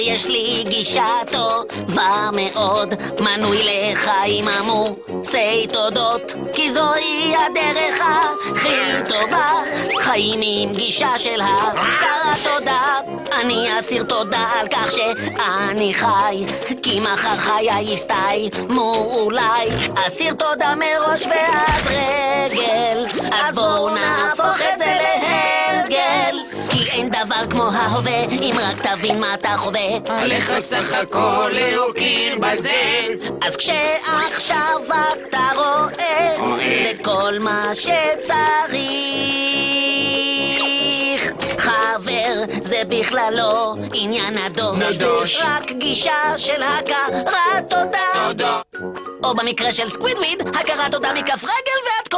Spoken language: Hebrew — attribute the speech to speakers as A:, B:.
A: יש לי גישה טובה מאוד, מנוי לחיים עמוסי תודות, כי זוהי הדרך הכי טובה, חיים עם גישה של הכרת תודה. אני אסיר תודה על כך שאני חי, כי מחר חיי יסתיימו אולי. אסיר תודה מראש ועד אין דבר כמו ההווה, אם רק תבין מה אתה חווה.
B: עליך סך הכל להוקיר בזה.
A: אז כשעכשיו אתה רואה. זה כל מה שצריך. חבר, זה בכלל לא עניין נדוש.
B: נדוש.
A: רק גישה של הכרת תודה.
B: תודה.
A: או במקרה של סקווידוורד, הכרת תודה מכף רגל ועד. אה,